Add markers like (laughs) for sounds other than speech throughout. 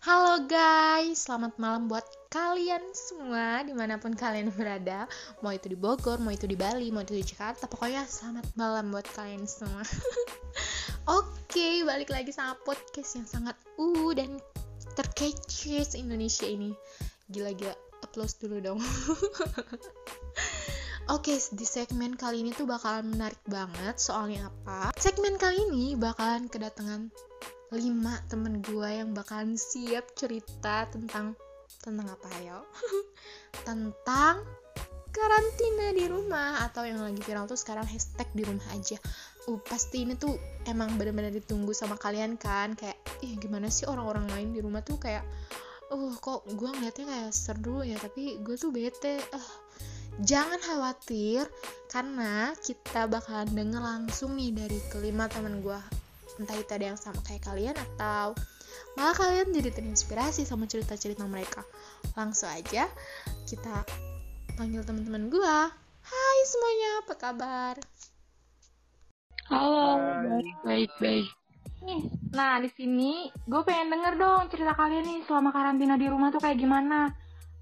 Halo guys, selamat malam buat kalian semua di mana pun kalian berada. Mau itu di Bogor, mau itu di Bali, mau itu di Jakarta Pokoknya selamat malam buat kalian semua. (laughs) Oke, balik lagi sama podcast yang sangat uh dan terkece Indonesia ini. Gila-gila, applause dulu dong. (laughs) Oke, di segmen kali ini tuh bakalan menarik banget Soalnya apa? Segmen kali ini bakalan kedatangan lima temen gue yang bakalan siap cerita tentang tentang apa ya (laughs) tentang karantina di rumah atau yang lagi viral tuh sekarang hashtag di rumah aja. Uh pasti ini tuh emang bener-bener ditunggu sama kalian kan? Kayak ih gimana sih orang-orang lain di rumah tuh kayak uh kok gue ngeliatnya kayak seru ya tapi gue tuh bete. Uh jangan khawatir karena kita bakalan denger langsung nih dari kelima temen gue entah itu ada yang sama kayak kalian atau malah kalian jadi terinspirasi sama cerita-cerita mereka. Langsung aja kita panggil teman-teman gua. Hai semuanya apa kabar? Halo baik baik baik nah di sini gue pengen denger dong cerita kalian nih selama karantina di rumah tuh kayak gimana.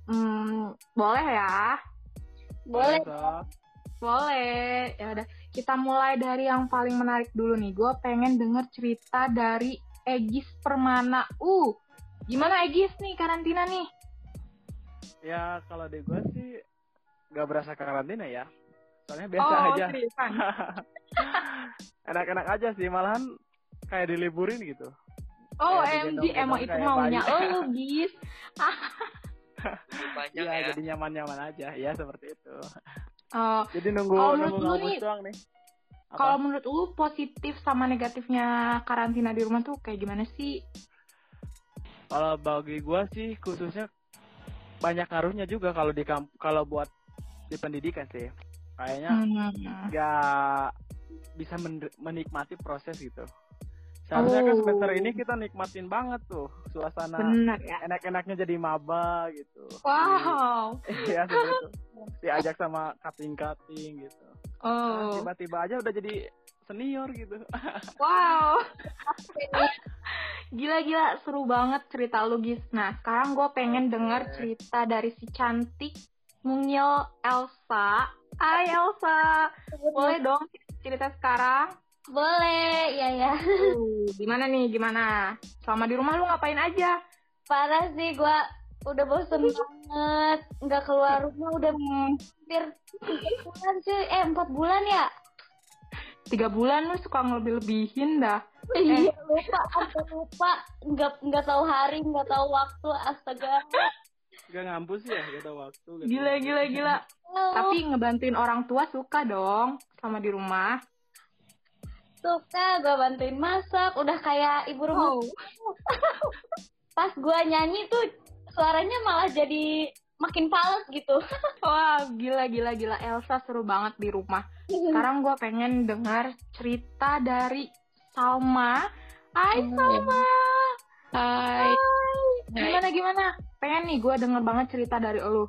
Hmm, boleh ya? Boleh boleh. Ya udah kita mulai dari yang paling menarik dulu nih. Gue pengen denger cerita dari Egis Permana. Uh, gimana Egis nih karantina nih? Ya kalau di gue sih gak berasa karantina ya. Soalnya biasa oh, aja. (laughs) Enak-enak aja sih, malahan kayak diliburin gitu. Oh, MG emang itu maunya oh, Gis. (laughs) (laughs) Iya, ya, jadi nyaman-nyaman aja. Ya, seperti itu. Oh. Jadi nunggu oh, nunggu doang nih. Kalau menurut lu positif sama negatifnya karantina di rumah tuh kayak gimana sih? Kalau bagi gua sih khususnya banyak ngaruhnya juga kalau di kalau buat di pendidikan sih. Kayaknya hmm. nggak hmm. bisa men menikmati proses gitu. Seharusnya kan oh. kan semester ini kita nikmatin banget tuh suasana ya? enak-enaknya jadi maba gitu. Wow. (laughs) Iya seperti itu. Diajak sama kating-kating gitu. Oh. Tiba-tiba aja udah jadi senior gitu. (laughs) Wow. Gila-gila seru banget cerita lu Gis. Nah sekarang gue pengen denger cerita dari si cantik mungil Elsa. Hai Elsa. Boleh dong cerita sekarang? Boleh, ya ya. Uh, gimana nih, gimana? Selama di rumah lu ngapain aja? Parah sih, gua udah bosen banget. Nggak keluar rumah udah hampir tiga bulan sih. Eh, empat bulan ya? Tiga bulan lu suka ngelebih-lebihin dah. Iya, eh. lupa, sampai lupa. Nggak, nggak tahu hari, nggak tahu waktu. Astaga. Gak ngampus ya, gak tahu waktu. Gila, gila, gila. Oh. Tapi ngebantuin orang tua suka dong sama di rumah suka gue bantuin masak udah kayak ibu rumah oh. (laughs) pas gue nyanyi tuh suaranya malah jadi makin fals gitu. (laughs) Wah gila gila gila. Elsa seru banget di rumah. Sekarang gue pengen dengar cerita dari Salma. Hai Salma. Hai. Gimana gimana? Pengen nih gue denger banget cerita dari lo.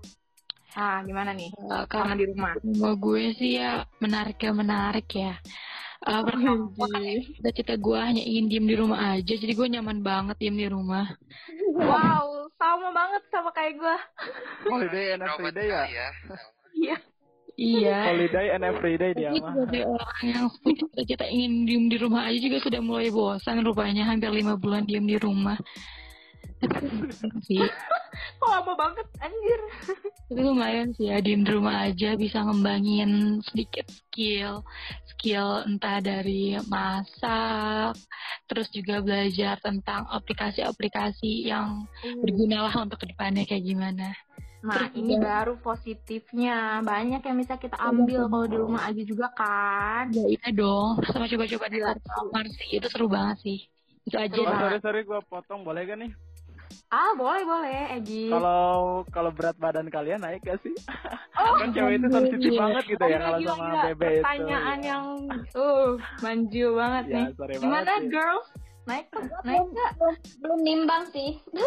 Ah, gimana nih? Uh, karena di rumah. Rumah gue sih ya menarik ya menarik ya. Uh, pertama cita-cita gue hanya ingin diem di rumah aja. Jadi gue nyaman banget diem di rumah. Wow sama banget sama kayak gue holiday and everyday ya? iya. Iya. Holiday and everyday dia mah. sebagai orang yang cita-cita ingin diem di rumah aja juga sudah mulai bosan rupanya hampir lima bulan diem di rumah. sih (laughs) lama banget anjir (laughs) tapi lumayan sih ya diem di rumah aja bisa ngembangin sedikit skill skill entah dari masak, terus juga belajar tentang aplikasi-aplikasi yang hmm. berguna lah untuk ke depannya kayak gimana. Nah, Terus ini juga, baru positifnya. Banyak yang bisa kita ambil kalau di rumah aja juga kan. Ya iya dong. Sama coba-coba di luar sih. Itu seru banget sih. Itu aja. Oh, sorry, sorry gue potong. Boleh gak nih? Ah boleh boleh Egi. Kalau kalau berat badan kalian naik gak sih? Oh, (laughs) kan cewek itu sensitif banget gitu ya kalau sama gila. bebe itu. Pertanyaan ya. yang uh manju banget ya, nih. Gimana sih. girls? Naik naik nggak? Belum, nimbang sih. (laughs)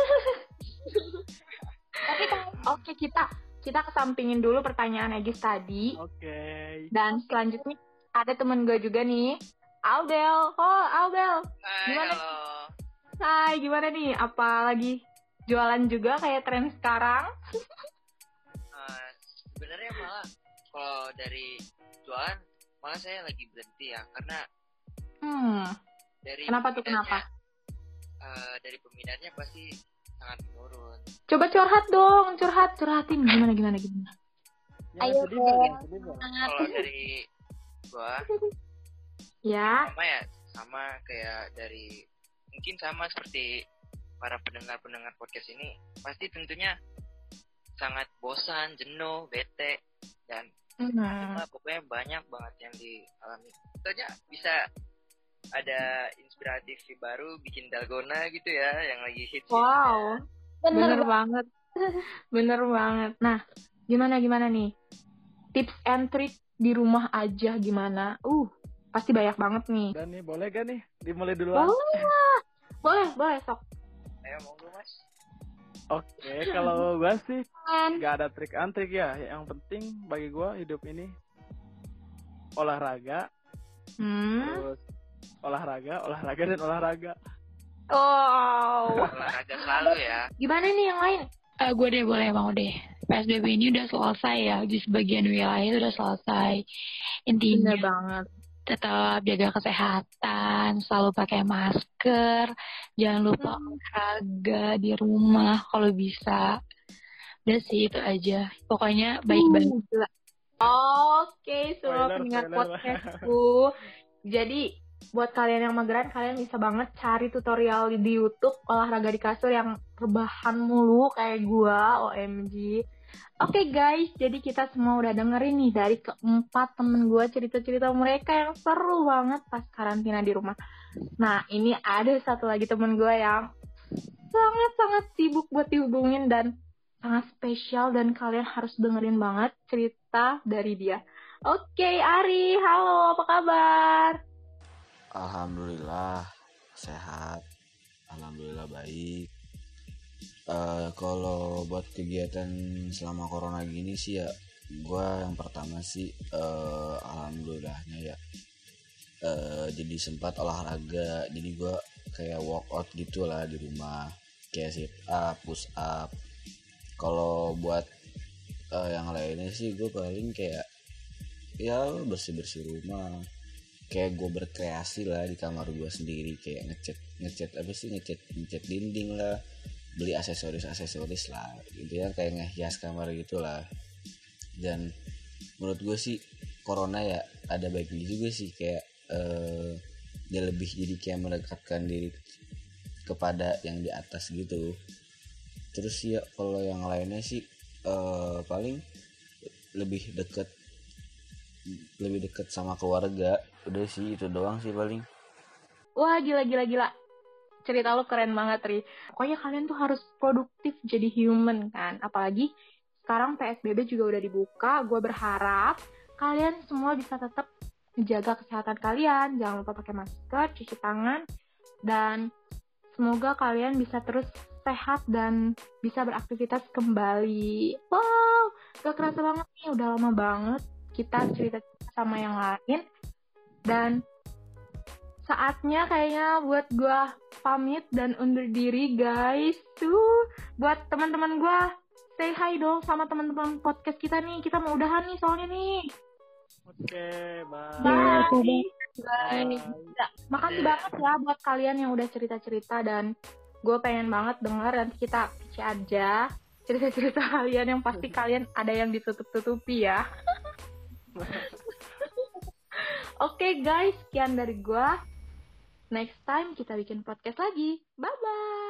Tapi kan oke okay, kita kita kesampingin dulu pertanyaan Egis tadi. Oke. Okay. Dan selanjutnya ada temen gue juga nih. Albel. Oh, Albel. Hai, Gimana? halo. Hai, gimana nih? Apa lagi jualan juga kayak tren sekarang? uh, sebenarnya malah kalau dari jualan malah saya lagi berhenti ya karena hmm. dari kenapa tuh kenapa uh, dari peminatnya pasti sangat menurun coba curhat dong curhat curhatin gimana gimana gimana ya, ayo kalau dari gua (laughs) ya sama ya sama kayak dari mungkin sama seperti para pendengar-pendengar podcast ini pasti tentunya sangat bosan, jenuh, bete dan Hmm. pokoknya banyak banget yang dialami. Tentunya bisa ada inspiratif baru bikin dalgona gitu ya yang lagi hits. Wow. Bener, Bener banget. (laughs) Bener banget. Nah, gimana gimana nih? Tips and trick di rumah aja gimana? Uh, pasti banyak banget nih. Dan nih, boleh gak nih dimulai duluan? Boleh. boleh, boleh sok. Ayo monggo Mas. Oke, kalau gue sih nggak ada trik and trik ya. Yang penting bagi gue hidup ini olahraga, hmm. terus olahraga, olahraga dan olahraga. Oh, (laughs) olahraga selalu ya. Gimana nih yang lain? Uh, eh, gue deh boleh mau deh. PSBB ini udah selesai ya di sebagian wilayah itu udah selesai. Intinya Bener banget tetap jaga kesehatan, selalu pakai masker, jangan lupa hmm. olahraga di rumah kalau bisa. Udah sih itu aja. Pokoknya baik-baik. Uh, Oke, okay, semua pendengar podcastku. (laughs) Jadi buat kalian yang mageran, kalian bisa banget cari tutorial di YouTube olahraga di kasur yang rebahan mulu kayak gua, OMG Oke okay guys, jadi kita semua udah dengerin nih dari keempat temen gue cerita-cerita mereka yang seru banget pas karantina di rumah. Nah, ini ada satu lagi temen gue yang sangat-sangat sibuk buat dihubungin dan sangat spesial dan kalian harus dengerin banget cerita dari dia. Oke, okay, Ari, halo, apa kabar? Alhamdulillah, sehat. Alhamdulillah baik uh, kalau buat kegiatan selama corona gini sih ya gue yang pertama sih uh, alhamdulillahnya ya uh, jadi sempat olahraga. Jadi gue kayak workout gitu lah di rumah kayak sit up push up. Kalau buat uh, yang lainnya sih gue paling kayak ya bersih bersih rumah. Kayak gue berkreasi lah di kamar gue sendiri kayak ngecat ngecat apa sih ngecat ngecat dinding lah beli aksesoris aksesoris lah gitu ya kayak ngehias kamar gitulah. Dan menurut gue sih corona ya ada baiknya juga sih kayak uh, dia lebih jadi kayak mendekatkan diri kepada yang di atas gitu. Terus ya kalau yang lainnya sih uh, paling lebih deket lebih deket sama keluarga. Udah sih itu doang sih paling. Wah gila gila gila cerita lo keren banget Ri. Pokoknya kalian tuh harus produktif jadi human kan? Apalagi sekarang PSBB juga udah dibuka gue berharap kalian semua bisa tetap menjaga kesehatan kalian. Jangan lupa pakai masker cuci tangan dan semoga kalian bisa terus sehat dan bisa beraktivitas kembali. Wow gak kerasa banget nih udah lama banget kita cerita sama yang lain. Dan saatnya kayaknya buat gue pamit dan undur diri guys. Tuh buat teman-teman gue say hi dong sama teman-teman podcast kita nih. Kita mau udahan nih soalnya nih. Oke okay, bye. Bye, bye. bye. Ya, makasih banget ya buat kalian yang udah cerita-cerita dan gue pengen banget denger. Nanti kita kece aja cerita-cerita (laughs) kalian yang pasti kalian ada yang ditutup-tutupi ya. (laughs) Oke okay, guys, sekian dari gue. Next time kita bikin podcast lagi. Bye-bye.